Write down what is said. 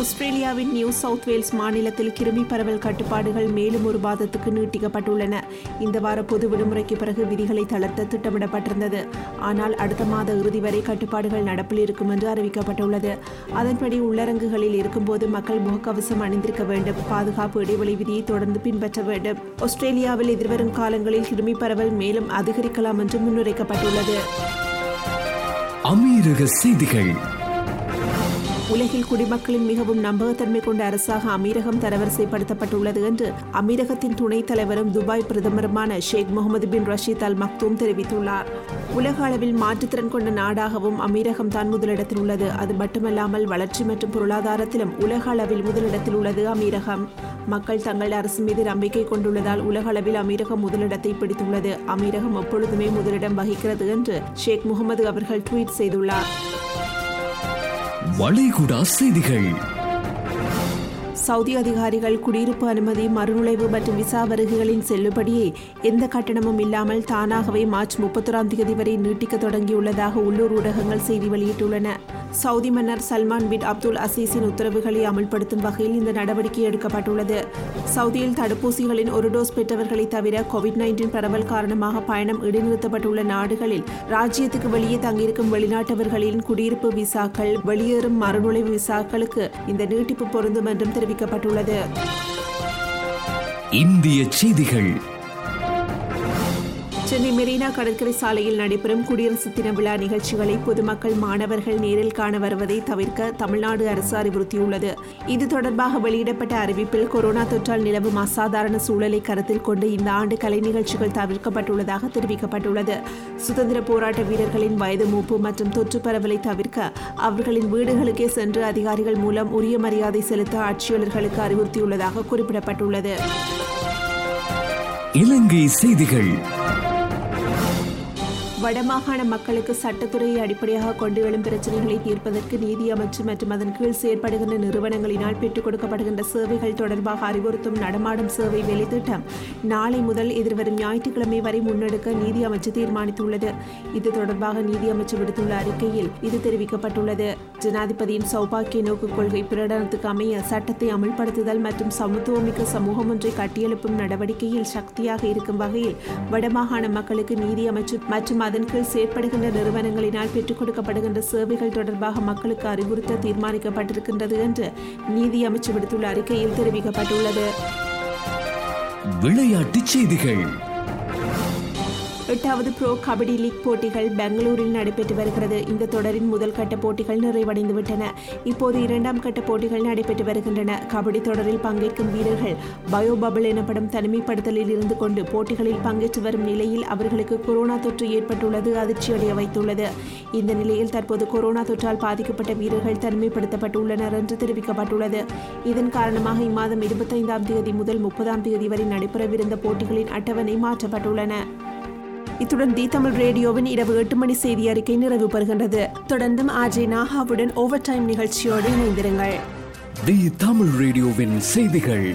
ஆஸ்திரேலியாவின் new south Wales மாநிலத்தில் கிருமி பரவல் கட்டுப்பாடுகள் மேலும் ஒரு மாதத்துக்கு நீட்டிக்கப்பட்டுள்ளன. இந்த வார பொது விடுமுறைக்கு பிறகு விதிகளை தளர்த்த திட்டமிடப்பட்டிருந்தது. ஆனால் அடுத்த மாத இறுதி வரை கட்டுப்பாடுகள் நடப்பில் இருக்கும் என்று அறிவிக்கப்பட்டுள்ளது. அதன்படி உள்ளரங்குகளில் இருக்கும்போது மக்கள் முகக்கவசம் அணிந்திருக்க வேண்டும். பாதுகாப்பு இடைவெளி விதியை தொடர்ந்து பின்பற்ற வேண்டும். ஆஸ்திரேலியாவில் எதிர்வரும் காலங்களில் கிருமி பரவல் மேலும் அதிகரிக்கலாம் என்று முன்னுரைக்கப்பட்டுள்ளது அமீரக செய்திகள். உலகில் குடிமக்களின் மிகவும் நம்பகத்தன்மை கொண்ட அரசாக அமீரகம் தரவரிசைப்படுத்தப்பட்டுள்ளது என்று அமீரகத்தின் துணைத் தலைவரும் துபாய் பிரதமருமான ஷேக் முகமது பின் ரஷீத் அல் மக்தூம் தெரிவித்துள்ளார். உலக அளவில் மாற்றுத்திறன் கொண்ட நாடாகவும் அமீரகம் தான் முதலிடத்தில் உள்ளது. அது மட்டுமல்லாமல் வளர்ச்சி மற்றும் பொருளாதாரத்திலும் உலக அளவில் முதலிடத்தில் உள்ளது அமீரகம். மக்கள் தங்கள் அரசு மீது நம்பிக்கை கொண்டுள்ளதால் உலக அளவில் அமீரகம் முதலிடத்தை பிடித்துள்ளது. அமீரகம் எப்பொழுதுமே முதலிடம் வகிக்கிறது என்று ஷேக் முகமது அவர்கள் ட்வீட் செய்துள்ளார். வளைகுடா செய்திகள். சவுதி அதிகாரிகள் குடியிருப்பு அனுமதி மறுநுழைவு மற்றும் விசா வருகைகளின் செல்லுபடியை எந்த கட்டணமும் இல்லாமல் தானாகவே மார்ச் முப்பத்தொராம் தேதி வரை நீட்டிக்க தொடங்கியுள்ளதாக உள்ளூர் ஊடகங்கள் செய்தி வெளியிட்டுள்ளன. சவுதி மன்னர் சல்மான் பின் அப்துல் அசீஸின் உத்தரவுகளை அமல்படுத்தும் வகையில் இந்த நடவடிக்கை எடுக்கப்பட்டுள்ளது. சவுதியில் தடுப்பூசிகளின் ஒரு டோஸ் பெற்றவர்களை தவிர கோவிட் நைன்டீன் பரவல் காரணமாக பயணம் இடைநிறுத்தப்பட்டுள்ள நாடுகளில் ராஜ்யத்துக்கு வெளியே தங்கியிருக்கும் வெளிநாட்டவர்களின் குடியிருப்பு விசாக்கள் வெளியேறும் மறுநுழைவு விசாக்களுக்கு இந்த நீட்டிப்பு பொருந்தும் என்றும் தெரிவிக்கப்பட்டுள்ளது. இந்திய செய்திகள். சென்னை மெரினா கடற்கரை சாலையில் நடைபெறும் குடியரசு தின விழா நிகழ்ச்சிகளை பொதுமக்கள் மாணவர்கள் நேரில் காண வருவதை தவிர்க்க தமிழ்நாடு அரசு அறிவுறுத்தியுள்ளது. இது தொடர்பாக வெளியிடப்பட்ட அறிவிப்பில் கொரோனா தொற்றால் நிலவும் அசாதாரண சூழலை கருத்தில் கொண்டு இந்த ஆண்டு கலை நிகழ்ச்சிகள் தவிர்க்கப்பட்டுள்ளதாக தெரிவிக்கப்பட்டுள்ளது. சுதந்திர போராட்ட வீரர்களின் வயது மூப்பு மற்றும் தொற்று பரவலை தவிர்க்க அவர்களின் வீடுகளுக்கே சென்று அதிகாரிகள் மூலம் உரிய மரியாதை செலுத்த ஆட்சியாளர்களுக்கு அறிவுறுத்தியுள்ளதாக குறிப்பிடப்பட்டுள்ளது. இலங்கை செய்திகள். வடமாகாண மக்களுக்கு சட்டத்துறையை அடிப்படையாக கொண்டு எழும் பிரச்சனைகளை தீர்ப்பதற்கு நீதி அமைச்சு மற்றும் அதன் கீழ் செயற்படுகின்ற நிறுவனங்களினால் பெற்றுக் கொடுக்கப்படுகின்ற சேவைகள் தொடர்பாக அறிவுறுத்தும் நடமாடும் சேவை வேலைத்திட்டம் நாளை முதல் எதிர்வரும் ஞாயிற்றுக்கிழமை வரை முன்னெடுக்க நீதி அமைச்சு தீர்மானித்துள்ளது. இது தொடர்பாக நீதி அமைச்சு விடுத்துள்ள அறிக்கையில் இது தெரிவிக்கப்பட்டுள்ளது. ஜனாதிபதியின் சௌபாக்கிய நோக்கு கொள்கை பிரகடனத்துக்கு அமைய சட்டத்தை அமல்படுத்துதல் மற்றும் சமத்துவமிக்க சமூகம் ஒன்றை கட்டியெழுப்பும் நடவடிக்கையில் சக்தியாக இருக்கும் வகையில் வடமாகாண மக்களுக்கு நீதி அமைச்சு மற்றும் அதன் கீழ் செயற்படுகின்ற நிறுவனங்களினால் பெற்றுக் கொடுக்கப்படுகின்ற சேவைகள் தொடர்பாக மக்களுக்கு அறிவுறுத்த தீர்மானிக்கப்பட்டிருக்கின்றது என்று நீதி அமைச்சு விடுத்துள்ள அறிக்கையில் தெரிவிக்கப்பட்டுள்ளது. விளையாட்டுச் செய்திகள். எட்டாவது ப்ரோ கபடி லீக் போட்டிகள் பெங்களூரில் நடைபெற்று வருகிறது. இந்த தொடரின் முதல் கட்ட போட்டிகள் நிறைவடைந்துவிட்டன. இப்போது இரண்டாம் கட்ட போட்டிகள் நடைபெற்று வருகின்றன. கபடி தொடரில் பங்கேற்கும் வீரர்கள் பயோ பபிள் எனப்படும் தனிமைப்படுத்தலில் இருந்து கொண்டு போட்டிகளில் பங்கேற்று வரும் நிலையில் அவர்களுக்கு கொரோனா தொற்று ஏற்பட்டுள்ளது அதிர்ச்சியடைய வைத்துள்ளது. இந்த நிலையில் தற்போது கொரோனா தொற்றால் பாதிக்கப்பட்ட வீரர்கள் தனிமைப்படுத்தப்பட்டுள்ளனர் என்று தெரிவிக்கப்பட்டுள்ளது. இதன் காரணமாக இம்மாதம் இருபத்தைந்தாம் தேதி முதல் முப்பதாம் தேதி வரை நடைபெறவிருந்த போட்டிகளின் அட்டவணை மாற்றப்பட்டுள்ளன. இத்துடன் தி தமிழ் ரேடியோவின் இரவு எட்டு மணி செய்தி அறிக்கை நிறைவு பெறுகின்றது தொடர்ந்தும் ஆர்ஜே நாகாவுடன் ஓவர் டைம் நிகழ்ச்சியோடு இணைந்திருங்கள். தி தமிழ் ரேடியோவின் செய்திகள்.